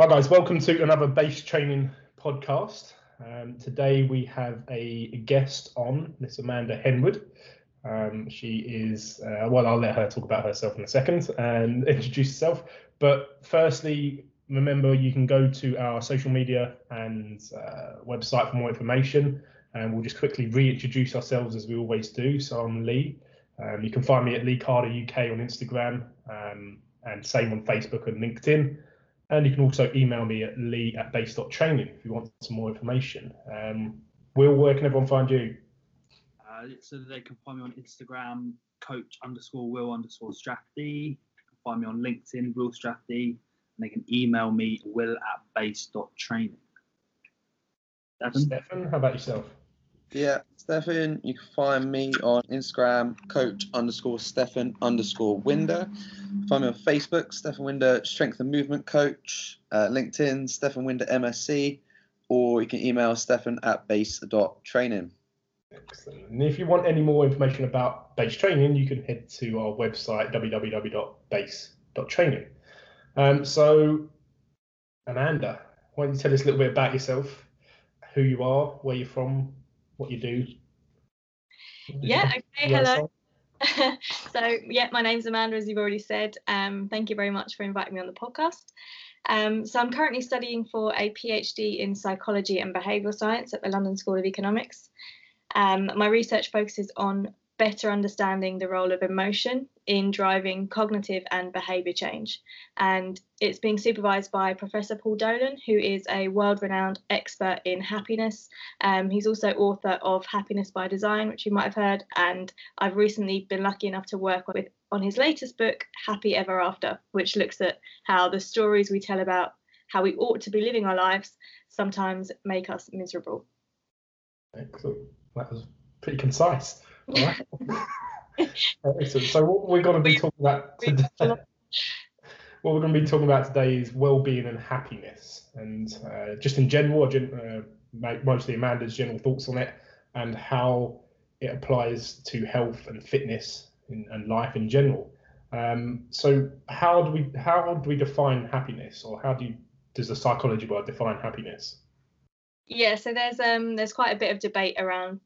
Hi guys, welcome to another base training podcast. Um, today we have a guest on, Miss Amanda Henwood. Um, she is, uh, well, I'll let her talk about herself in a second and introduce herself. But firstly, remember you can go to our social media and uh, website for more information. And we'll just quickly reintroduce ourselves as we always do. So I'm Lee. Um, you can find me at Lee Carter UK on Instagram um, and same on Facebook and LinkedIn. And you can also email me at lee at base.training if you want some more information. Um, Will, where can everyone find you? Uh, so they can find me on Instagram, coach underscore will underscore strategy. Find me on LinkedIn, Will Strategy, and they can email me will at base.training. Stefan? Stefan, how about yourself? Yeah, Stefan, you can find me on Instagram, coach underscore Stefan underscore Winder. Find me on Facebook, Stefan Winder, Strength and Movement Coach. Uh, LinkedIn, Stefan Winder MSc. Or you can email Stefan at base.training. Excellent. And if you want any more information about base training, you can head to our website, www.base.training. Um, so, Amanda, why don't you tell us a little bit about yourself, who you are, where you're from, what you do. Yeah, okay, hello. so, yeah, my name's Amanda, as you've already said. Um, thank you very much for inviting me on the podcast. Um, so, I'm currently studying for a PhD in psychology and behavioural science at the London School of Economics. Um, my research focuses on better understanding the role of emotion in driving cognitive and behaviour change. And it's being supervised by Professor Paul Dolan, who is a world renowned expert in happiness. Um, he's also author of Happiness by Design, which you might have heard. And I've recently been lucky enough to work with on his latest book, Happy Ever After, which looks at how the stories we tell about how we ought to be living our lives sometimes make us miserable. Excellent. That was pretty concise. Right. so what we're going to be talking about today, what we're going to be talking about today is well-being and happiness, and uh, just in general, uh, mostly Amanda's general thoughts on it, and how it applies to health and fitness in, and life in general. Um, so how do we how do we define happiness, or how do you, does the psychology world define happiness? Yeah, so there's um there's quite a bit of debate around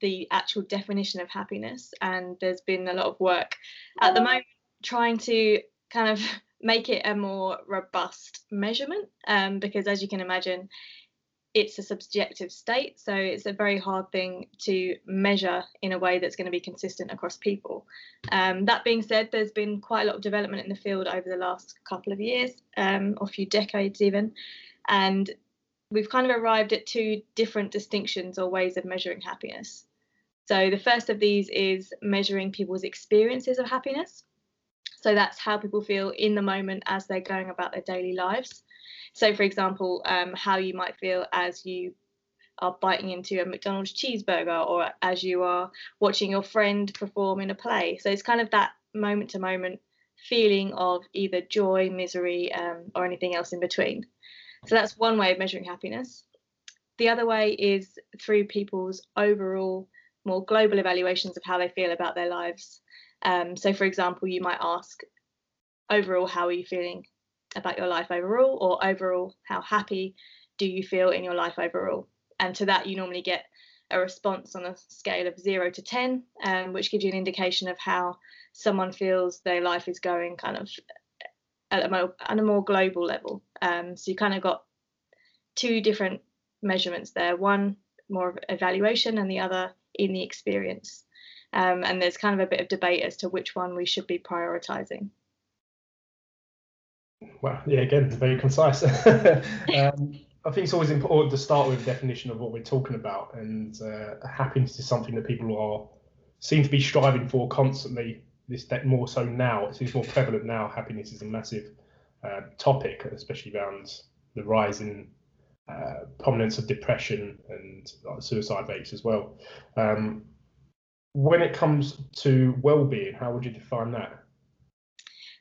the actual definition of happiness. And there's been a lot of work at the moment trying to kind of make it a more robust measurement um, because, as you can imagine, it's a subjective state. So it's a very hard thing to measure in a way that's going to be consistent across people. Um, that being said, there's been quite a lot of development in the field over the last couple of years, um, or a few decades even. And we've kind of arrived at two different distinctions or ways of measuring happiness. So the first of these is measuring people's experiences of happiness. So that's how people feel in the moment as they're going about their daily lives. So, for example, um, how you might feel as you are biting into a McDonald's cheeseburger or as you are watching your friend perform in a play. So it's kind of that moment to moment feeling of either joy, misery, um, or anything else in between. So that's one way of measuring happiness. The other way is through people's overall more global evaluations of how they feel about their lives. Um, so, for example, you might ask, overall, how are you feeling about your life overall, or overall, how happy do you feel in your life overall? And to that, you normally get a response on a scale of zero to 10, um, which gives you an indication of how someone feels their life is going kind of at a more, at a more global level. Um, so you kind of got two different measurements there one more of evaluation, and the other in the experience. Um, and there's kind of a bit of debate as to which one we should be prioritizing. Well, yeah, again, very concise. um, I think it's always important to start with a definition of what we're talking about, and uh, happiness is something that people are seem to be striving for constantly. This that more so now, it seems more prevalent now. Happiness is a massive uh, topic, especially around the rise in uh, prominence of depression and uh, suicide rates as well. Um, when it comes to well-being, how would you define that?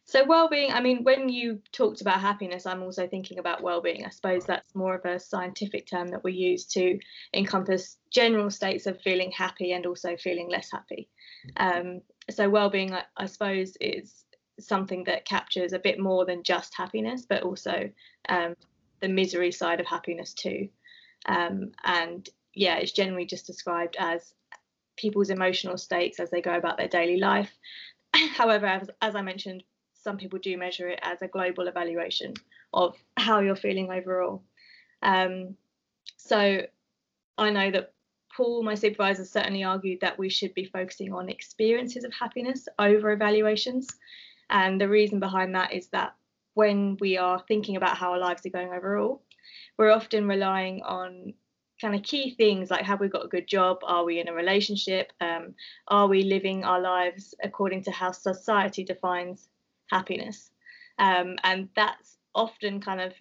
So well-being, I mean, when you talked about happiness, I'm also thinking about well-being. I suppose that's more of a scientific term that we use to encompass general states of feeling happy and also feeling less happy. Um, so well-being, I, I, suppose, is something that captures a bit more than just happiness, but also um, the misery side of happiness too. Um, and yeah, it's generally just described as people's emotional states as they go about their daily life. However, as, as I mentioned, some people do measure it as a global evaluation of how you're feeling overall. Um, so I know that Paul, my supervisor, certainly argued that we should be focusing on experiences of happiness over evaluations. And the reason behind that is that when we are thinking about how our lives are going overall, we're often relying on kind of key things like have we got a good job? Are we in a relationship? Um, are we living our lives according to how society defines happiness? Um, and that's often kind of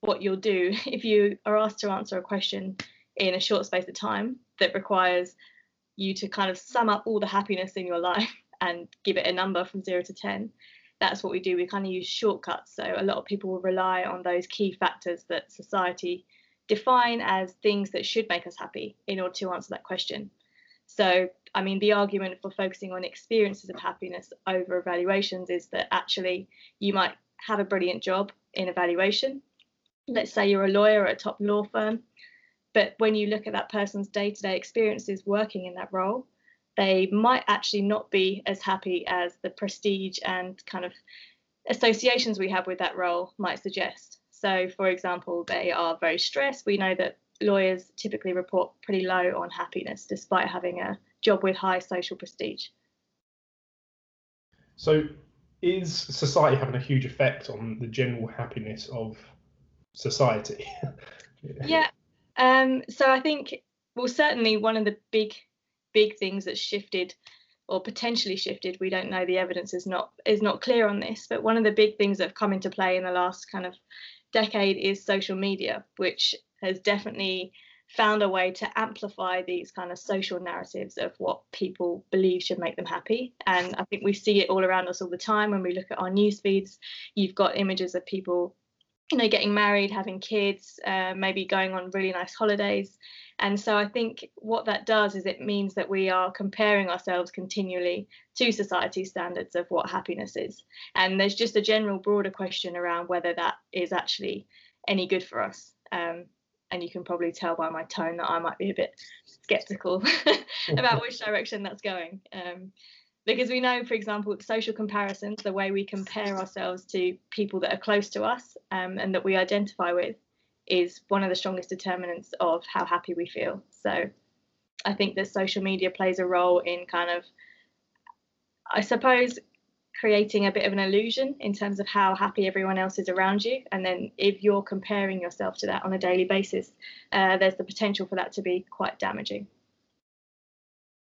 what you'll do if you are asked to answer a question in a short space of time that requires you to kind of sum up all the happiness in your life and give it a number from zero to 10 that's what we do. We kind of use shortcuts. So a lot of people will rely on those key factors that society define as things that should make us happy in order to answer that question. So i mean the argument for focusing on experiences of happiness over evaluations is that actually you might have a brilliant job in evaluation. Let's say you're a lawyer at a top law firm but when you look at that person's day-to-day experiences working in that role they might actually not be as happy as the prestige and kind of associations we have with that role might suggest. So, for example, they are very stressed. We know that lawyers typically report pretty low on happiness despite having a job with high social prestige. So, is society having a huge effect on the general happiness of society? yeah. Um, so, I think, well, certainly one of the big big things that shifted or potentially shifted we don't know the evidence is not is not clear on this but one of the big things that have come into play in the last kind of decade is social media which has definitely found a way to amplify these kind of social narratives of what people believe should make them happy. And i think we see it all around us all the time. When we look at our news feeds you've got images of people you know getting married having kids uh, maybe going on really nice holidays and so I think what that does is it means that we are comparing ourselves continually to society's standards of what happiness is. And there's just a general broader question around whether that is actually any good for us. Um, and you can probably tell by my tone that I might be a bit skeptical about which direction that's going. Um, because we know, for example, social comparisons, the way we compare ourselves to people that are close to us um, and that we identify with, is one of the strongest determinants of how happy we feel. So I think that social media plays a role in kind of, I suppose, creating a bit of an illusion in terms of how happy everyone else is around you. And then if you're comparing yourself to that on a daily basis, uh, there's the potential for that to be quite damaging.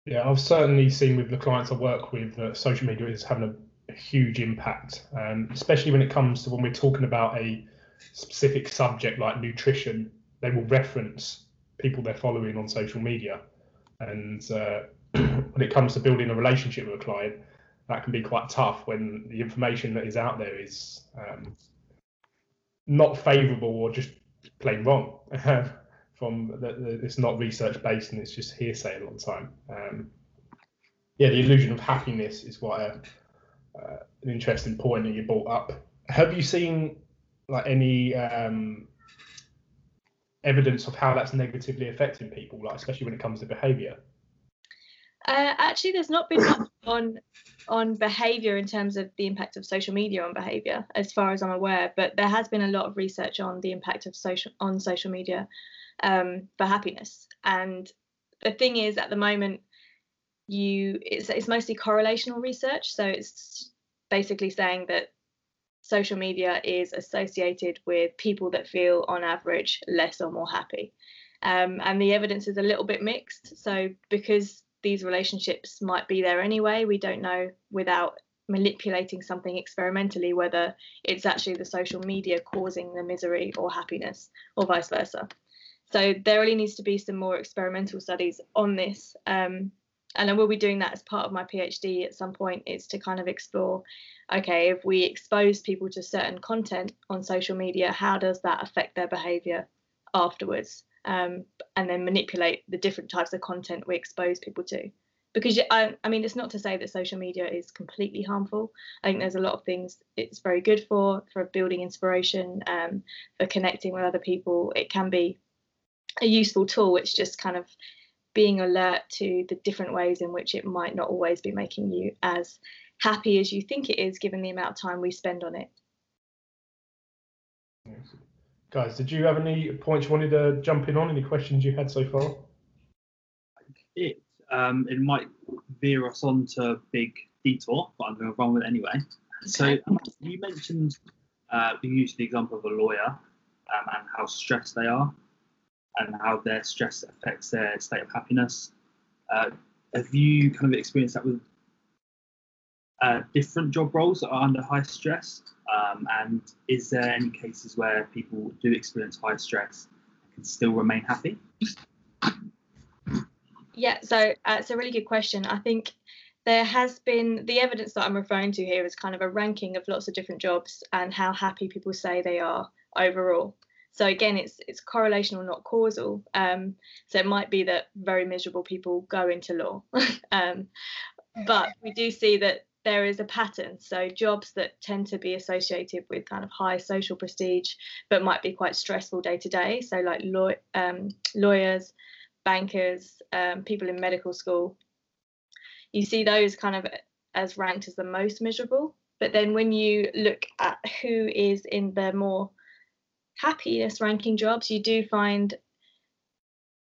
Yeah, I've certainly seen with the clients I work with that social media is having a, huge impact, um, especially when it comes to when we're talking about a specific subject like nutrition, they will reference people they're following on social media. And uh, when it comes to building a relationship with a client, that can be quite tough when the information that is out there is um, not favourable or just plain wrong. From the, it's not research based and it's just hearsay a lot of the time. Um, yeah, the illusion of happiness is quite a, uh, an interesting point that you brought up. Have you seen like any um, evidence of how that's negatively affecting people, like especially when it comes to behaviour? Uh, actually, there's not been much on on behaviour in terms of the impact of social media on behaviour, as far as I'm aware. But there has been a lot of research on the impact of social on social media um, for happiness. And the thing is, at the moment, you it's it's mostly correlational research. So it's basically saying that social media is associated with people that feel, on average, less or more happy. Um, and the evidence is a little bit mixed. So, because these relationships might be there anyway, we don't know without manipulating something experimentally whether it's actually the social media causing the misery or happiness, or vice versa. So, there really needs to be some more experimental studies on this. Um, and I will be doing that as part of my PhD at some point, is to kind of explore okay, if we expose people to certain content on social media, how does that affect their behavior afterwards? Um, and then manipulate the different types of content we expose people to. because I, I mean it's not to say that social media is completely harmful i think there's a lot of things it's very good for for building inspiration um, for connecting with other people it can be a useful tool it's just kind of being alert to the different ways in which it might not always be making you as happy as you think it is given the amount of time we spend on it. Guys did you have any points you wanted to jump in on? Any questions you had so far? It um, it might veer us on to a big detour, but I'm going to run with it anyway. So you mentioned uh, you used the example of a lawyer um, and how stressed they are, and how their stress affects their state of happiness. Uh, have you kind of experienced that with uh, different job roles that are under high stress? Um, and is there any cases where people do experience high stress and can still remain happy? Yeah, so uh, it's a really good question. I think there has been the evidence that I'm referring to here is kind of a ranking of lots of different jobs and how happy people say they are overall. So again, it's it's correlational, not causal. Um, so it might be that very miserable people go into law, um, but we do see that there is a pattern. So jobs that tend to be associated with kind of high social prestige, but might be quite stressful day to day. So like law, um, lawyers, bankers, um, people in medical school, you see those kind of as ranked as the most miserable. But then when you look at who is in the more happiness ranking jobs, you do find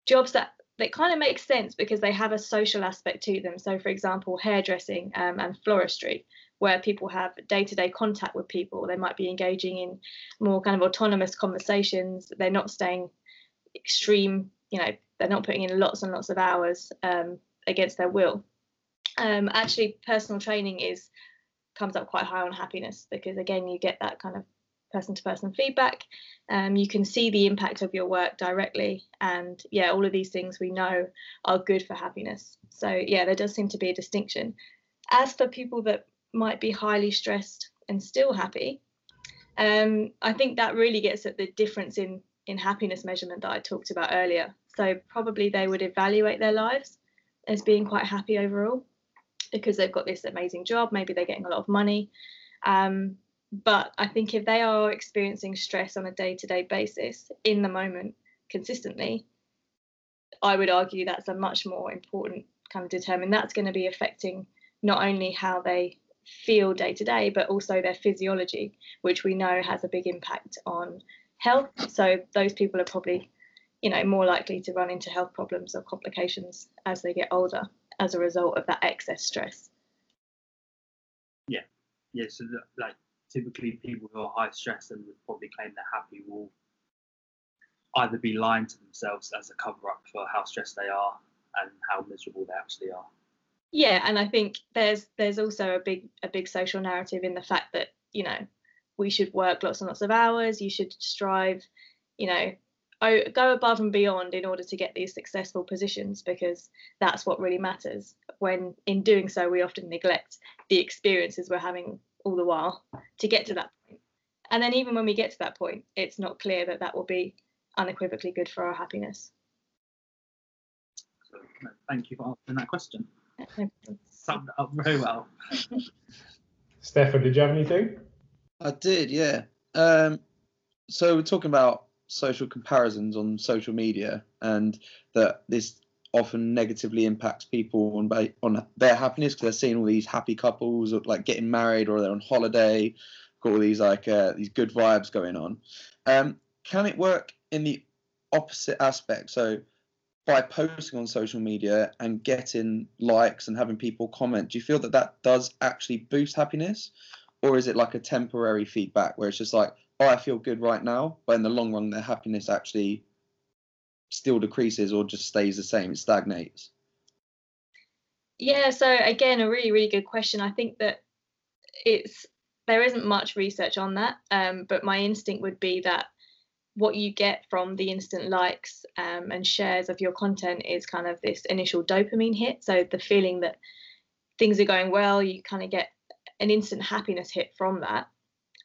jobs that that kind of make sense because they have a social aspect to them. So, for example, hairdressing um, and floristry, where people have day-to-day contact with people, they might be engaging in more kind of autonomous conversations. They're not staying extreme, you know, they're not putting in lots and lots of hours um, against their will. Um, actually, personal training is comes up quite high on happiness because again, you get that kind of person-to-person feedback. Um, you can see the impact of your work directly, and yeah, all of these things we know are good for happiness. So yeah, there does seem to be a distinction. As for people that might be highly stressed and still happy, um, I think that really gets at the difference in in happiness measurement that I talked about earlier. So probably they would evaluate their lives as being quite happy overall because they've got this amazing job. Maybe they're getting a lot of money. Um, but I think if they are experiencing stress on a day to day basis in the moment consistently, I would argue that's a much more important kind of determine that's going to be affecting not only how they feel day to day, but also their physiology, which we know has a big impact on health. So those people are probably you know, more likely to run into health problems or complications as they get older as a result of that excess stress. Yeah, yeah. So that, like typically people who are high stress and would probably claim they're happy will either be lying to themselves as a cover up for how stressed they are and how miserable they actually are. Yeah, and I think there's there's also a big a big social narrative in the fact that you know we should work lots and lots of hours. You should strive, you know, go above and beyond in order to get these successful positions because that's what really matters. When in doing so, we often neglect the experiences we're having all the while to get to that point. And then, even when we get to that point, it's not clear that that will be unequivocally good for our happiness. So, thank you for answering that question. Summed up very well. Stefan, did you have anything? I did, yeah. Um, so we're talking about social comparisons on social media and that this often negatively impacts people on on their happiness because they're seeing all these happy couples or like getting married or they're on holiday got all these like uh, these good vibes going on. Um, can it work in the opposite aspect? So by posting on social media and getting likes and having people comment do you feel that that does actually boost happiness? Or is it like a temporary feedback where it's just like oh, I feel good right now, but in the long run, their happiness actually still decreases or just stays the same, it stagnates? Yeah, so again, a really, really good question. I think that it's there isn't much research on that, um, but my instinct would be that what you get from the instant likes um, and shares of your content is kind of this initial dopamine hit. So the feeling that things are going well, you kind of get an instant happiness hit from that.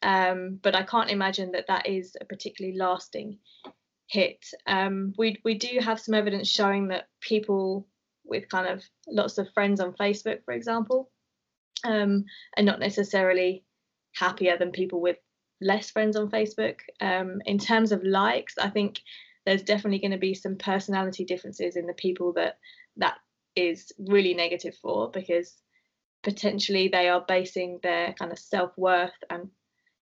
Um, but I can't imagine that that is a particularly lasting hit. Um, we we do have some evidence showing that people with kind of lots of friends on Facebook, for example, um, and not necessarily happier than people with less friends on Facebook. Um, in terms of likes, I think there's definitely going to be some personality differences in the people that that is really negative for because potentially they are basing their kind of self-worth and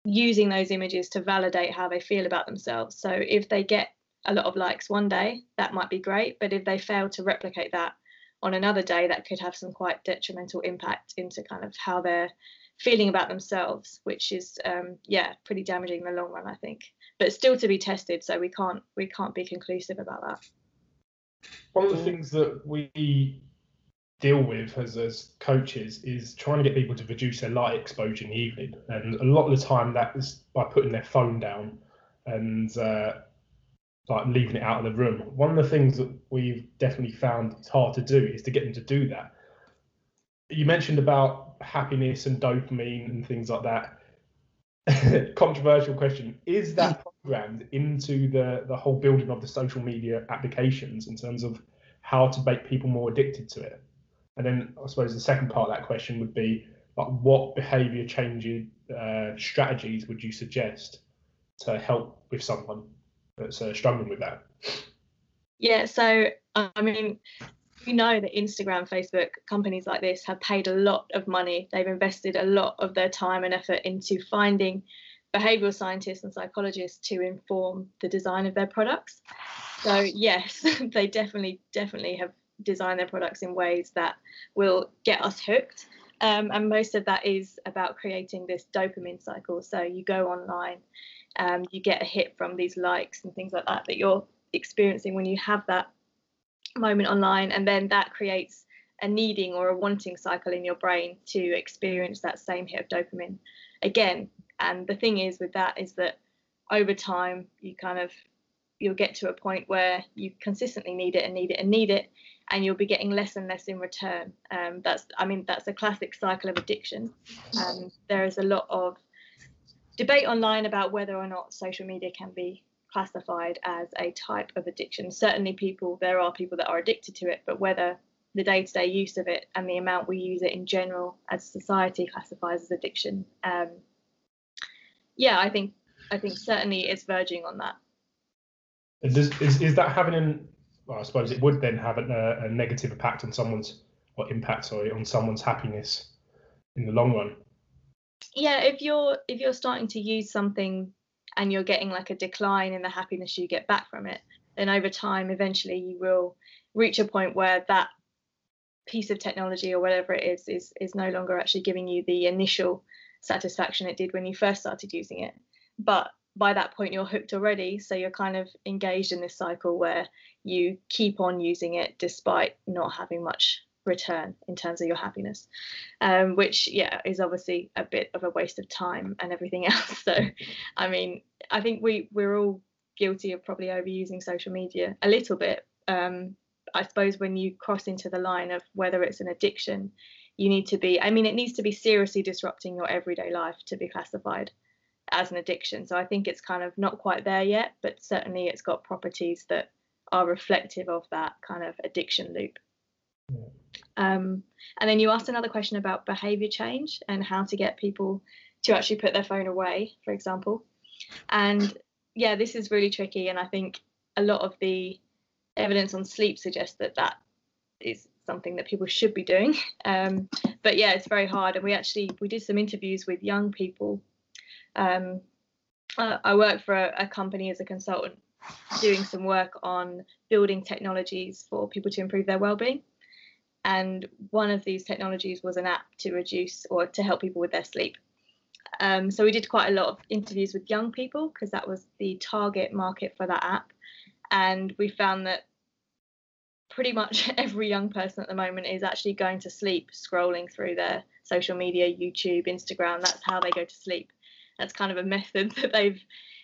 using those images to validate how they feel about themselves. So if they get a lot of likes one day, that might be great. But if they fail to replicate that on another day, that could have some quite detrimental impact into kind of how they're feeling about themselves, which is um, yeah pretty damaging in the long run, I think. But still to be tested, so we can't we can't be conclusive about that. One of the things that we deal with as, as coaches is trying to get people to reduce their light exposure in the evening. And a lot of the time that is by putting their phone down and uh, like leaving it out of the room. One of the things that we've definitely found it's hard to do is to get them to do that. You mentioned about happiness and dopamine and things like that. Controversial question: Is that programmed into the the whole building of the social media applications in terms of how to make people more addicted to it? And then I suppose the second part of that question would be like, what behaviour changing uh, strategies would you suggest to help with someone that's uh, struggling with that? Yeah, so I mean, we know that Instagram, Facebook, companies like this have paid a lot of money. They've invested a lot of their time and effort into finding behavioral scientists and psychologists to inform the design of their products. So yes, they definitely, definitely have designed their products in ways that will get us hooked. Um, and most of that is about creating this dopamine cycle. So you go online, um, you get a hit from these likes and things like that that you're experiencing when you have that moment online, and then that creates a needing or a wanting cycle in your brain to experience that same hit of dopamine again. And the thing is with that is that over time you kind of you'll get to a point where you consistently need it and need it and need it and you'll be getting less and less in return. Um, that's, I mean, that's a classic cycle of addiction. Um, there is a lot of debate online about whether or not social media can be classified as a type of addiction. Certainly, people there are people that are addicted to it, but whether the day-to-day use of it and the amount we use it in general as society classifies as addiction, um, yeah, I think I think certainly it's verging on that. Is, is, is that having an well, I suppose it would then have a, a negative impact on someone's or impact sorry on someone's happiness in the long run. Yeah, if you're if you're starting to use something and you're getting like a decline in the happiness you get back from it, then over time eventually you will reach a point where that piece of technology or whatever it is is is no longer actually giving you the initial satisfaction it did when you first started using it. But by that point you're hooked already. So you're kind of engaged in this cycle where you keep on using it despite not having much return in terms of your happiness um, which yeah is obviously a bit of a waste of time and everything else. So i mean i think we we're all guilty of probably overusing social media a little bit. Um, i suppose when you cross into the line of whether it's an addiction you need to be i mean it needs to be seriously disrupting your everyday life to be classified as an addiction. So I think it's kind of not quite there yet, but certainly it's got properties that are reflective of that kind of addiction loop. Um, and then you asked another question about behavior change and how to get people to actually put their phone away, for example. And yeah, this is really tricky. And I think a lot of the evidence on sleep suggests that that is something that people should be doing. Um, but yeah, it's very hard. And we actually we did some interviews with young people um, I work for a, a company as a consultant doing some work on building technologies for people to improve their well-being. And one of these technologies was an app to reduce or to help people with their sleep. Um, so we did quite a lot of interviews with young people because that was the target market for that app. And we found that pretty much every young person at the moment is actually going to sleep scrolling through their social media youtube instagram. That's how they go to sleep that's kind of a method that they've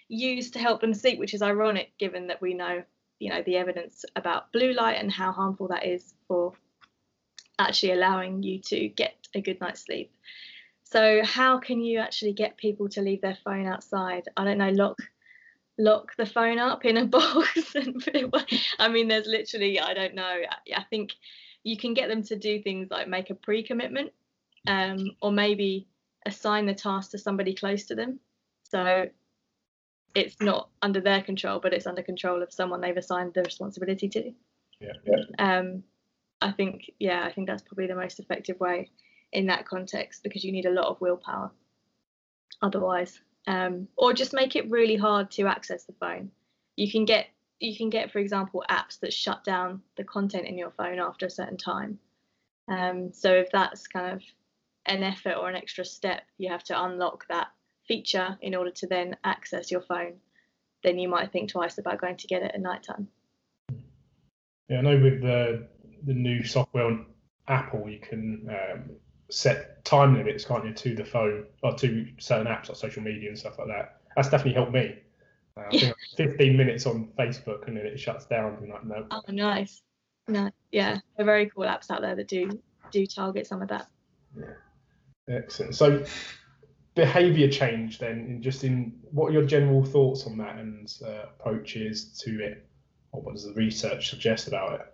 used to help them sleep, which is ironic given that we know, you know, the evidence about blue light and how harmful that is for actually allowing you to get a good night's sleep. So how can you actually get people to leave their phone outside? I don't know, lock lock the phone up in a box and. I mean, there's literally, I don't know. I, I think you can get them to do things like make a pre-commitment, um, or maybe assign the task to somebody close to them. So it's not under their control, but it's under control of someone they've assigned the responsibility to. Yeah. yeah. Um, I think, yeah, I think that's probably the most effective way in that context because you need a lot of willpower otherwise. Um, or just make it really hard to access the phone. You can get you can get, for example, apps that shut down the content in your phone after a certain time. Um, so if that's kind of an effort or an extra step, you have to unlock that feature in order to then access your phone. Then you might think twice about going to get it at night time. Yeah, I know with the the new software on Apple, you can um, set time limits, can't you, to the phone or to certain apps like social media and stuff like that. That's definitely helped me. Uh, I think 15 minutes on Facebook and then it shuts down. And like, no. Oh, nice. No, yeah, there are very cool apps out there that do do target some of that. Yeah. Excellent. So, behaviour change then, in just in what are your general thoughts on that and uh, approaches to it? Or what does the research suggest about it?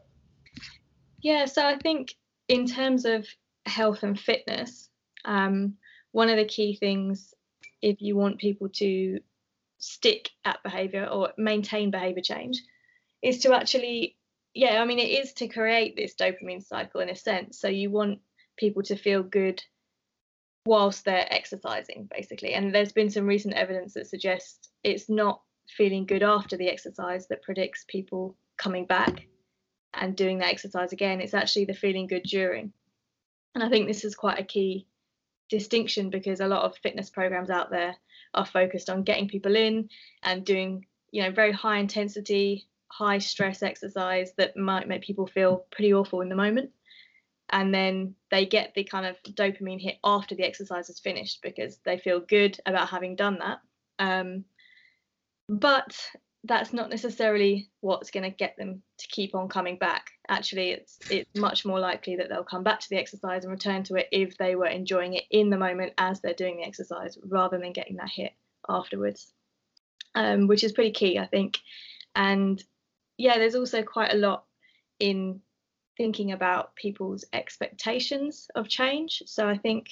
Yeah, so I think in terms of health and fitness, um, one of the key things if you want people to stick at behavior or maintain behavior change is to actually yeah i mean it is to create this dopamine cycle in a sense so you want people to feel good whilst they're exercising basically. And there's been some recent evidence that suggests it's not feeling good after the exercise that predicts people coming back and doing that exercise again. It's actually the feeling good during. And i think this is quite a key distinction because a lot of fitness programs out there are focused on getting people in and doing you know very high intensity high stress exercise that might make people feel pretty awful in the moment and then they get the kind of dopamine hit after the exercise is finished because they feel good about having done that um, but that's not necessarily what's going to get them to keep on coming back. Actually, it's it's much more likely that they'll come back to the exercise and return to it if they were enjoying it in the moment as they're doing the exercise, rather than getting that hit afterwards, um, which is pretty key, I think. And yeah, there's also quite a lot in thinking about people's expectations of change. So I think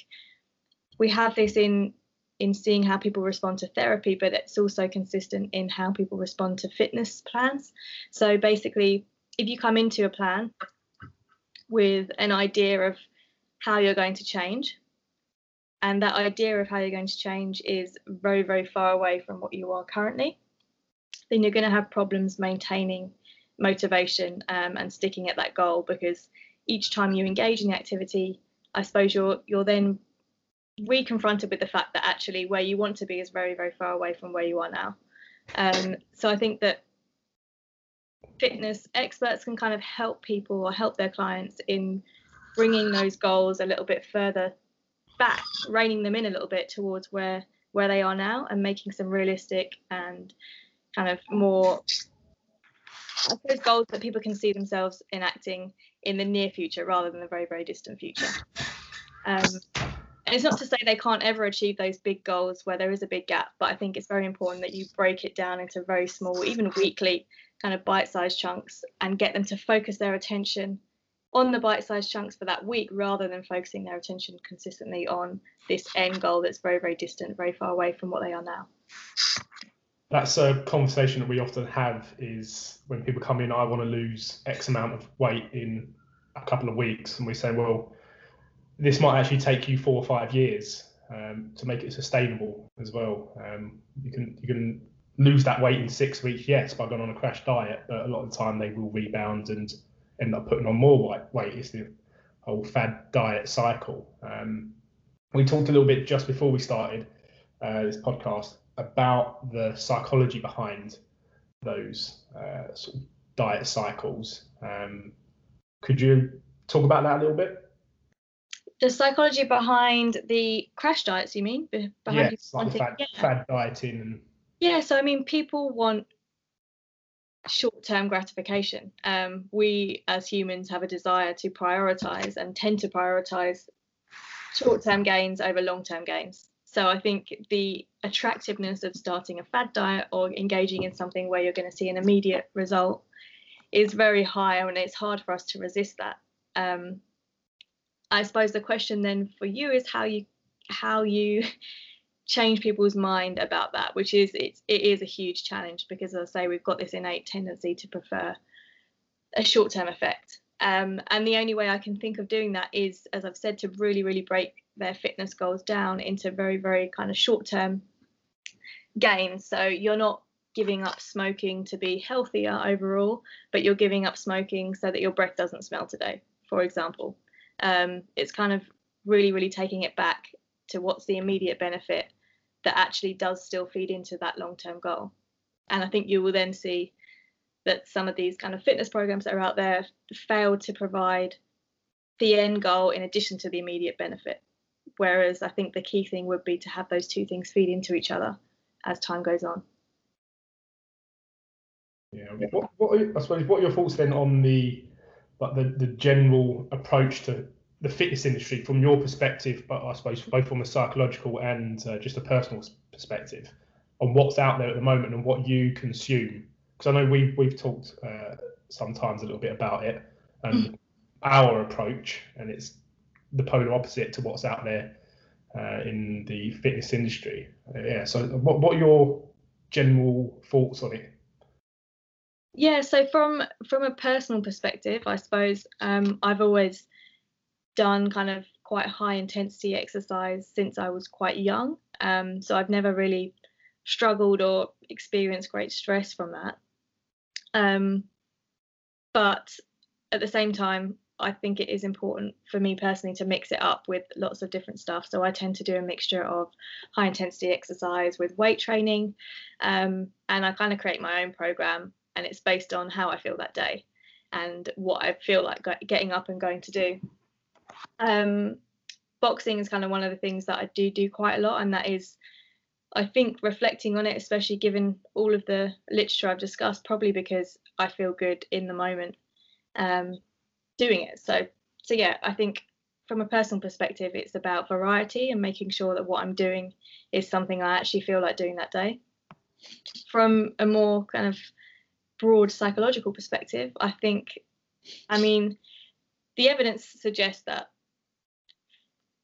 we have this in in seeing how people respond to therapy, but it's also consistent in how people respond to fitness plans. So basically, if you come into a plan with an idea of how you're going to change, and that idea of how you're going to change is very, very far away from what you are currently, then you're going to have problems maintaining motivation um, and sticking at that goal because each time you engage in the activity, I suppose you're you're then reconfronted with the fact that actually where you want to be is very very far away from where you are now. Um, so i think that fitness experts can kind of help people or help their clients in bringing those goals a little bit further back reining them in a little bit towards where where they are now and making some realistic and kind of more I suppose goals that people can see themselves enacting in the near future rather than the very very distant future um, and it's not to say they can't ever achieve those big goals where there is a big gap, but I think it's very important that you break it down into very small, even weekly kind of bite sized chunks and get them to focus their attention on the bite sized chunks for that week rather than focusing their attention consistently on this end goal that's very, very distant, very far away from what they are now. That's a conversation that we often have is when people come in, I want to lose X amount of weight in a couple of weeks. And we say, well, this might actually take you four or five years um, to make it sustainable as well. Um, you can you can lose that weight in six weeks, yes, by going on a crash diet, but a lot of the time they will rebound and end up putting on more weight. It's the whole fad diet cycle. Um, we talked a little bit just before we started uh, this podcast about the psychology behind those uh, sort of diet cycles. Um, could you talk about that a little bit? the psychology behind the crash diets you mean behind yes, like fad, yeah. fad dieting and yeah so i mean people want short-term gratification um, we as humans have a desire to prioritize and tend to prioritize short-term gains over long-term gains So I think the attractiveness of starting a fad diet or engaging in something where you're going to see an immediate result is very high, and it's hard for us to resist that. Um, I suppose the question then for you is how you how you change people's mind about that, which is it's it is a huge challenge because as I say we've got this innate tendency to prefer a short term effect. Um, and the only way I can think of doing that is, as I've said, to really, really break their fitness goals down into very, very kind of short term gains. So you're not giving up smoking to be healthier overall, but you're giving up smoking so that your breath doesn't smell today, for example. Um, it's kind of really, really taking it back to what's the immediate benefit that actually does still feed into that long term goal. And I think you will then see that some of these kind of fitness programs that are out there fail to provide the end goal in addition to the immediate benefit. Whereas I think the key thing would be to have those two things feed into each other as time goes on. Yeah. What, what I suppose what are your thoughts then on the like the, the general approach to the fitness industry from your perspective, but I suppose both from a psychological and uh, just a personal perspective on what's out there at the moment and what you consume because I know we've we've talked uh, sometimes a little bit about it and mm. our approach, and it's the polar opposite to what's out there uh, in the fitness industry. Uh, yeah. So, what what are your general thoughts on it? Yeah. So from from a personal perspective, I suppose um, I've always done kind of quite high intensity exercise since I was quite young. Um, so I've never really struggled or experienced great stress from that. Um, but at the same time, I think it is important for me personally to mix it up with lots of different stuff. So I tend to do a mixture of high intensity exercise with weight training, um, and I kind of create my own program, and it's based on how I feel that day and what I feel like getting up and going to do. Um, boxing is kind of one of the things that I do do quite a lot, and that is I think reflecting on it, especially given all of the literature I've discussed, probably because I feel good in the moment um, doing it. So, so yeah, I think from a personal perspective, it's about variety and making sure that what I'm doing is something I actually feel like doing that day. From a more kind of broad psychological perspective, I think, I mean, the evidence suggests that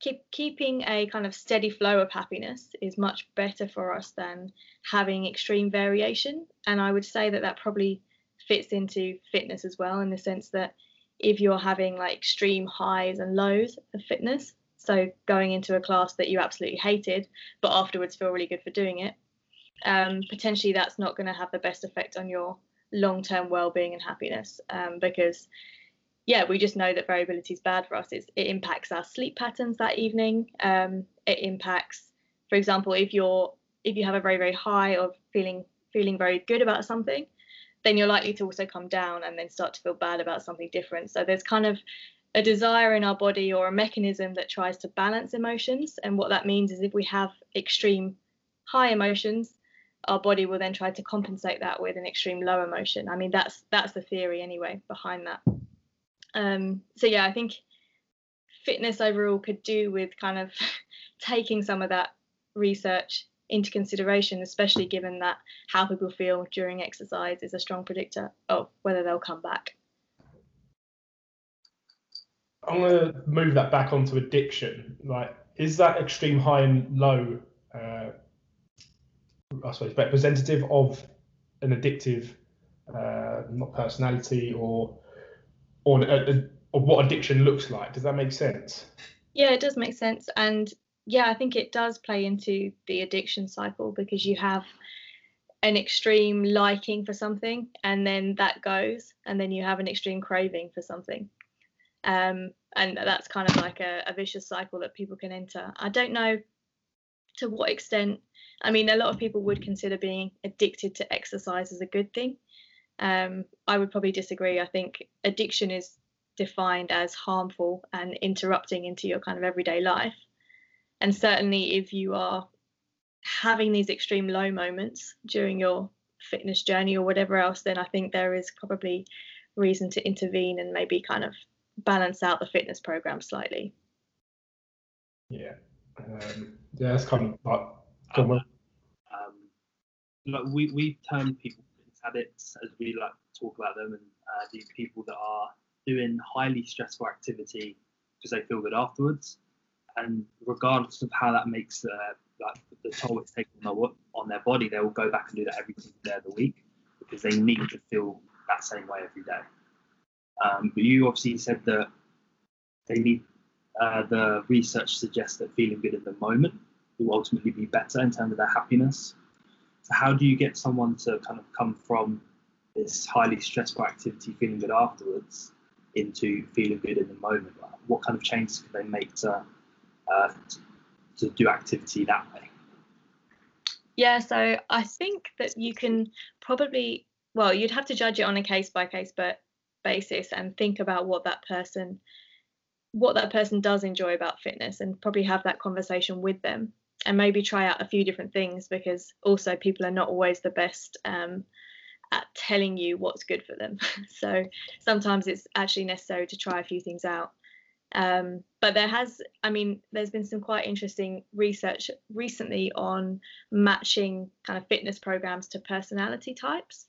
keep, keeping a kind of steady flow of happiness is much better for us than having extreme variation. And I would say that that probably fits into fitness as well, in the sense that if you're having like extreme highs and lows of fitness, so going into a class that you absolutely hated, but afterwards feel really good for doing it, um, potentially that's not going to have the best effect on your long term well being and happiness um, because yeah, we just know that variability is bad for us. It's, it impacts our sleep patterns that evening. Um, it impacts, for example, if you're if you have a very very high of feeling feeling very good about something, then you're likely to also come down and then start to feel bad about something different. So there's kind of a desire in our body or a mechanism that tries to balance emotions. And what that means is if we have extreme high emotions, our body will then try to compensate that with an extreme low emotion. I mean, that's that's the theory anyway behind that. Um, so yeah, I think fitness overall could do with kind of taking some of that research into consideration, especially given that how people feel during exercise is a strong predictor of whether they'll come back. I'm going to move that back onto addiction. Like, is that extreme high and low, uh, I suppose, representative of an addictive, uh, not personality or or of what addiction looks like. Does that make sense? Yeah, it does make sense, and yeah, I think it does play into the addiction cycle because you have an extreme liking for something, and then that goes, and then you have an extreme craving for something. Um, and that's kind of like a, a vicious cycle that people can enter. I don't know to what extent. I mean, a lot of people would consider being addicted to exercise as a good thing. Um, I would probably disagree. I think addiction is defined as harmful and interrupting into your kind of everyday life. And certainly, if you are having these extreme low moments during your fitness journey or whatever else, then I think there is probably reason to intervene and maybe kind of balance out the fitness program slightly. Yeah, Um, yeah, that's kind of like. go on, um, like we we term people fitness addicts as we like to talk about them, and uh, these people that are doing highly stressful activity because they feel good afterwards, and regardless of how that makes uh, like the toll it's taking on their, on their body, they will go back and do that every single day of the week because they need to feel that same way every day. Um, but you obviously said that they need uh, the research suggests that feeling good in the moment will ultimately be better in terms of their happiness. So how do you get someone to kind of come from this highly stressful activity, feeling good afterwards, into feeling good in the moment? What kind of changes can they make to, uh, to do activity that way? Yeah, so I think that you can probably, well, you'd have to judge it on a case by case basis and think about what that person what that person does enjoy about fitness and probably have that conversation with them and maybe try out a few different things because also people are not always the best um, at telling you what's good for them so sometimes it's actually necessary to try a few things out um, but there has, I mean, there's been some quite interesting research recently on matching kind of fitness programs to personality types.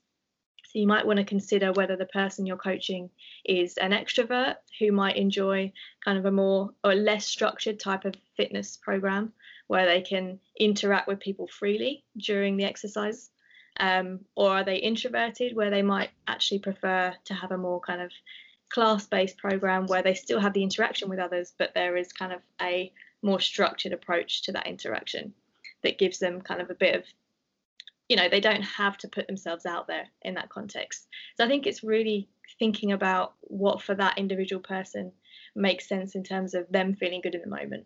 So you might want to consider whether the person you're coaching is an extrovert who might enjoy kind of a more or less structured type of fitness program where they can interact with people freely during the exercise. Um, or are they introverted where they might actually prefer to have a more kind of class-based program where they still have the interaction with others, but there is kind of a more structured approach to that interaction that gives them kind of a bit of you know they don't have to put themselves out there in that context. So i think it's really thinking about what for that individual person makes sense in terms of them feeling good in the moment.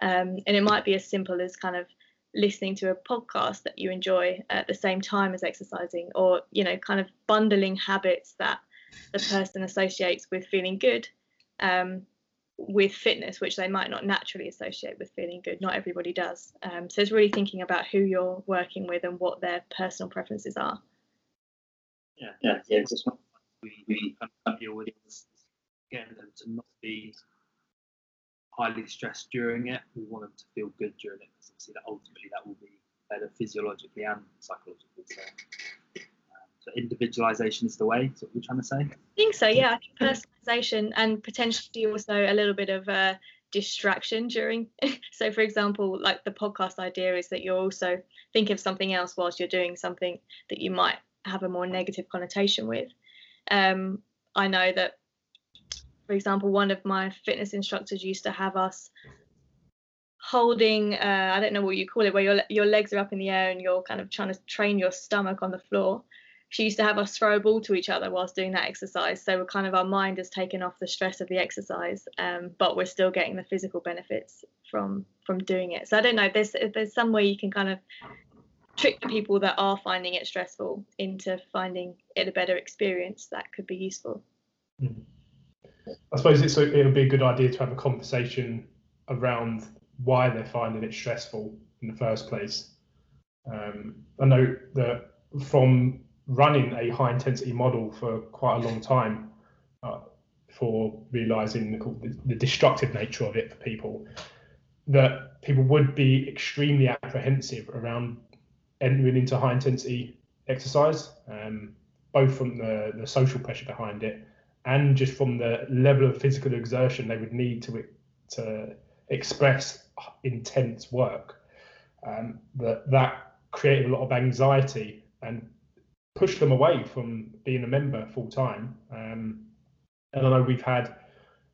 Um, and it might be as simple as kind of listening to a podcast that you enjoy at the same time as exercising or you know kind of bundling habits that the person associates with feeling good um, with fitness, which they might not naturally associate with feeling good. Not everybody does. Um, so it's really thinking about who you're working with and what their personal preferences are. Yeah, yeah, yeah. Just we, we kind deal with getting them to not be highly stressed during it. We want them to feel good during it because obviously that ultimately that will be better physiologically and psychologically. So individualization is the way. Is what you're trying to say? I think so. Yeah, I think personalization and potentially also a little bit of a distraction during. so, for example, like the podcast idea is that you're also think of something else whilst you're doing something that you might have a more negative connotation with. Um, I know that, for example, one of my fitness instructors used to have us holding uh, I don't know what you call it where your your legs are up in the air and you're kind of trying to train your stomach on the floor she used to have us throw a ball to each other whilst doing that exercise. So we're kind of our mind has taken off the stress of the exercise, um, but we're still getting the physical benefits from from doing it. So I don't know. There's there's some way you can kind of trick the people that are finding it stressful into finding it a better experience that could be useful. Mm. I suppose it's a, it would be a good idea to have a conversation around why they're finding it stressful in the first place. Um, I know that from running a high intensity model for quite a long time uh, for realizing the, the, destructive nature of it for people that people would be extremely apprehensive around entering into high intensity exercise um, both from the, the social pressure behind it and just from the level of physical exertion they would need to to express intense work. Um, that that created a lot of anxiety and pushed them away from being a member full time. Um, and I know we've had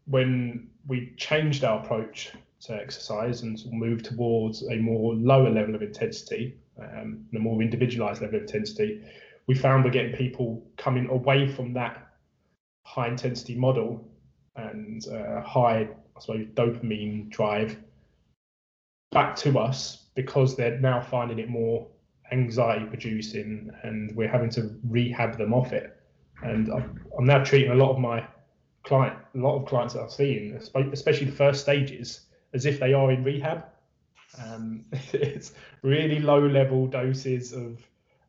when we changed our approach to exercise and moved towards a more lower level of intensity, um, a more individualized level of intensity, we found we're getting people coming away from that high intensity model and uh, high, I suppose, dopamine drive back to us because they're now finding it more anxiety producing and we're having to rehab them off it. And I'm, I'm now treating a lot of my client, a lot of clients that I've seen, especially the first stages, as if they are in rehab. Um, it's really low level doses of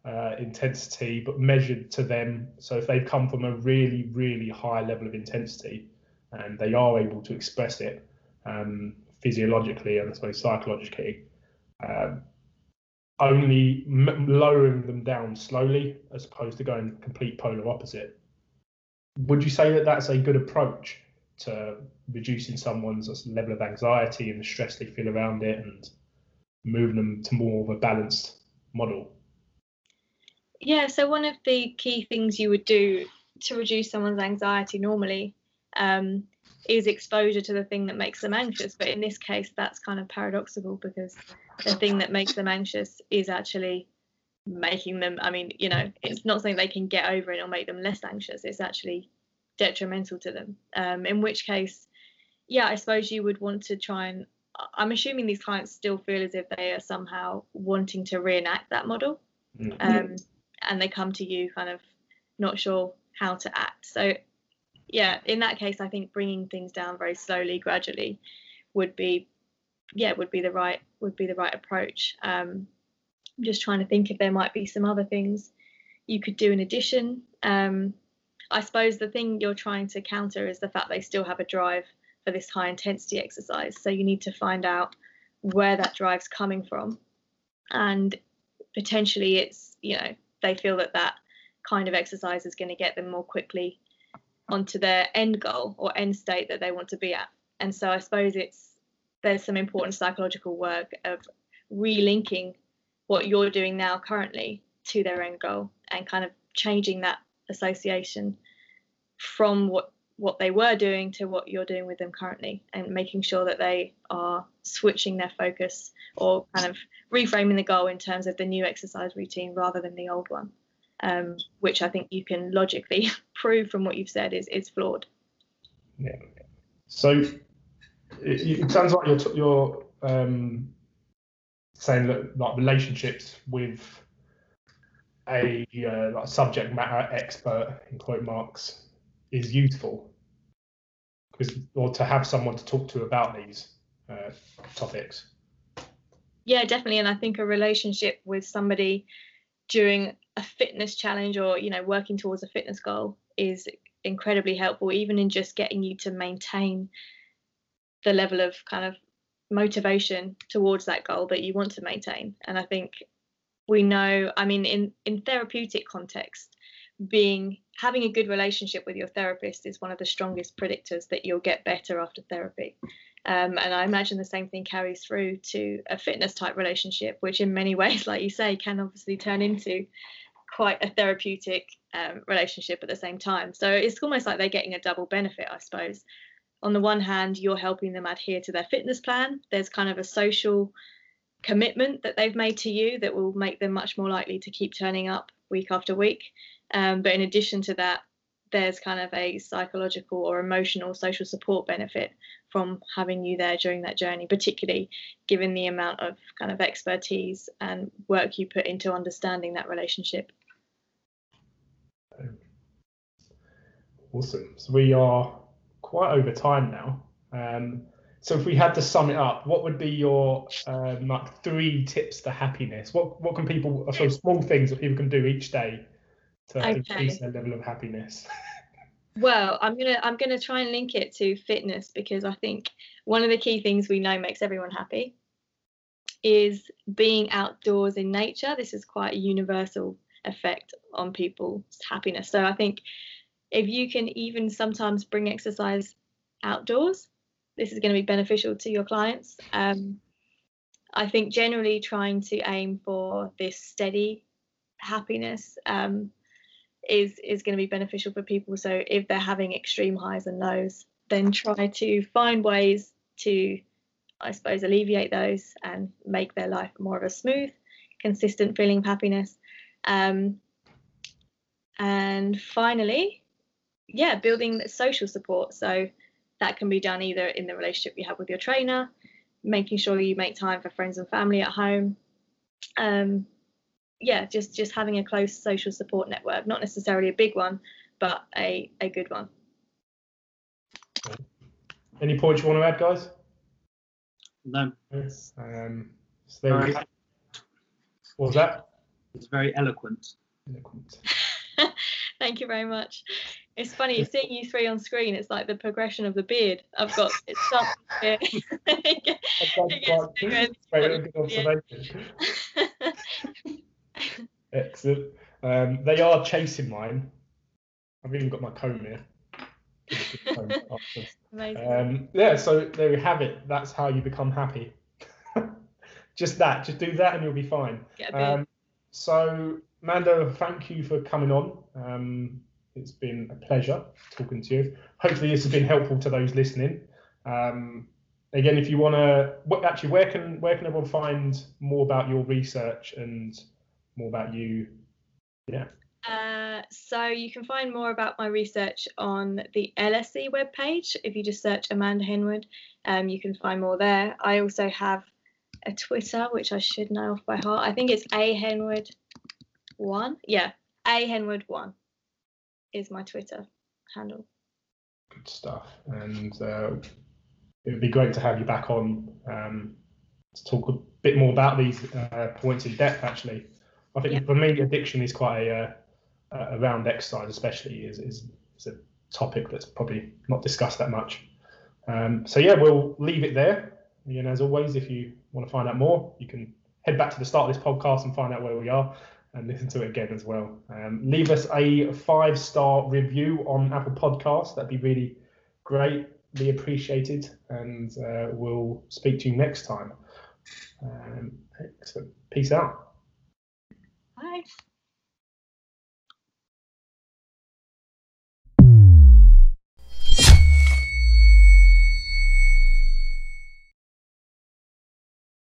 uh, intensity, but measured to them. So if they've come from a really, really high level of intensity and they are able to express it um, physiologically and I suppose psychologically, um, only m- lowering them down slowly as opposed to going complete polar opposite. Would you say that that's a good approach to reducing someone's level of anxiety and the stress they feel around it and moving them to more of a balanced model? Yeah, so one of the key things you would do to reduce someone's anxiety normally um, is exposure to the thing that makes them anxious. But in this case, that's kind of paradoxical because the thing that makes them anxious is actually making them, I mean, you know, it's not something they can get over and it or make them less anxious. It's actually detrimental to them. Um, in which case, yeah, I suppose you would want to try and, I'm assuming these clients still feel as if they are somehow wanting to reenact that model. Mm. Um, and they come to you kind of not sure how to act. So yeah, in that case, I think bringing things down very slowly, gradually, would be, yeah, would be the right would be the right approach. Um, I'm just trying to think if there might be some other things you could do in addition. Um, I suppose the thing you're trying to counter is the fact they still have a drive for this high intensity exercise. So you need to find out where that drive's coming from, and potentially it's you know they feel that that kind of exercise is going to get them more quickly onto their end goal or end state that they want to be at. And so I suppose it's there's some important psychological work of relinking what you're doing now currently to their end goal and kind of changing that association from what what they were doing to what you're doing with them currently and making sure that they are switching their focus or kind of reframing the goal in terms of the new exercise routine rather than the old one um, which I think you can logically prove from what you've said is is flawed. Yeah. So it, it sounds like you're you're um, saying that like relationships with a uh, like subject matter expert in quote marks is useful because or to have someone to talk to about these uh, topics. Yeah, definitely, and I think a relationship with somebody during a fitness challenge or you know working towards a fitness goal is incredibly helpful even in just getting you to maintain the level of kind of motivation towards that goal that you want to maintain. And i think we know i mean in in therapeutic context being having a good relationship with your therapist is one of the strongest predictors that you'll get better after therapy. Um, and I imagine the same thing carries through to a fitness type relationship, which in many ways, like you say, can obviously turn into quite a therapeutic um, relationship at the same time. So it's almost like they're getting a double benefit, I suppose. On the one hand, you're helping them adhere to their fitness plan. There's kind of a social commitment that they've made to you that will make them much more likely to keep turning up week after week. Um, but in addition to that, there's kind of a psychological or emotional social support benefit from having you there during that journey, particularly given the amount of kind of expertise and work you put into understanding that relationship. Awesome. So we are quite over time now. Um, so if we had to sum it up, what would be your um, like three tips to happiness? What what can people, so small things that people can do each day to okay. increase their level of happiness? Well, I'm gonna I'm gonna try and link it to fitness because I think one of the key things we know makes everyone happy is being outdoors in nature. This is quite a universal effect on people's happiness. So I think if you can even sometimes bring exercise outdoors, this is going to be beneficial to your clients. Um, I think generally trying to aim for this steady happiness um, is is going to be beneficial for people. So if they're having extreme highs and lows, then try to find ways to, I suppose, alleviate those and make their life more of a smooth, consistent feeling of happiness. Um, and finally, yeah, building social support. So that can be done either in the relationship you have with your trainer, making sure you make time for friends and family at home, um, yeah, just just having a close social support network, not necessarily a big one, but a a good one. Any points you want to add, guys? No. Um, so what was that? It's very eloquent. Eloquent. Thank you very much. It's funny seeing you three on screen. It's like the progression of the beard. I've got it starts here. It gets Very good observation. Excellent. Um, they are chasing mine. I've even got my comb here. Amazing. Um, yeah, so there you have it. That's how you become happy. just that. Just do that and you'll be fine. Get a beard. Um, so, Mando, thank you for coming on. Um, it's been a pleasure talking to you. Hopefully, this has been helpful to those listening. Um, again, if you want to, actually, where can where can everyone find more about your research and more about you? Yeah. Uh, so you can find more about my research on the LSE webpage. If you just search Amanda Henwood, um, you can find more there. I also have a Twitter, which I should know off by heart. I think it's A Henwood one. Yeah, A Henwood one is my Twitter handle. Good stuff. And uh, it would be great to have you back on um, to talk a bit more about these uh, points in depth. Actually, I think Yeah. for me, addiction is quite a, uh, a around exercise, especially is, is is a topic that's probably not discussed that much. Um, so yeah, we'll leave it there. And as always, if you want to find out more, you can head back to the start of this podcast and find out where we are and listen to it again as well. Um, leave us a five star review on Apple Podcasts. That'd be really greatly appreciated. And uh, we'll speak to you next time. Um, excellent. Peace out. Bye.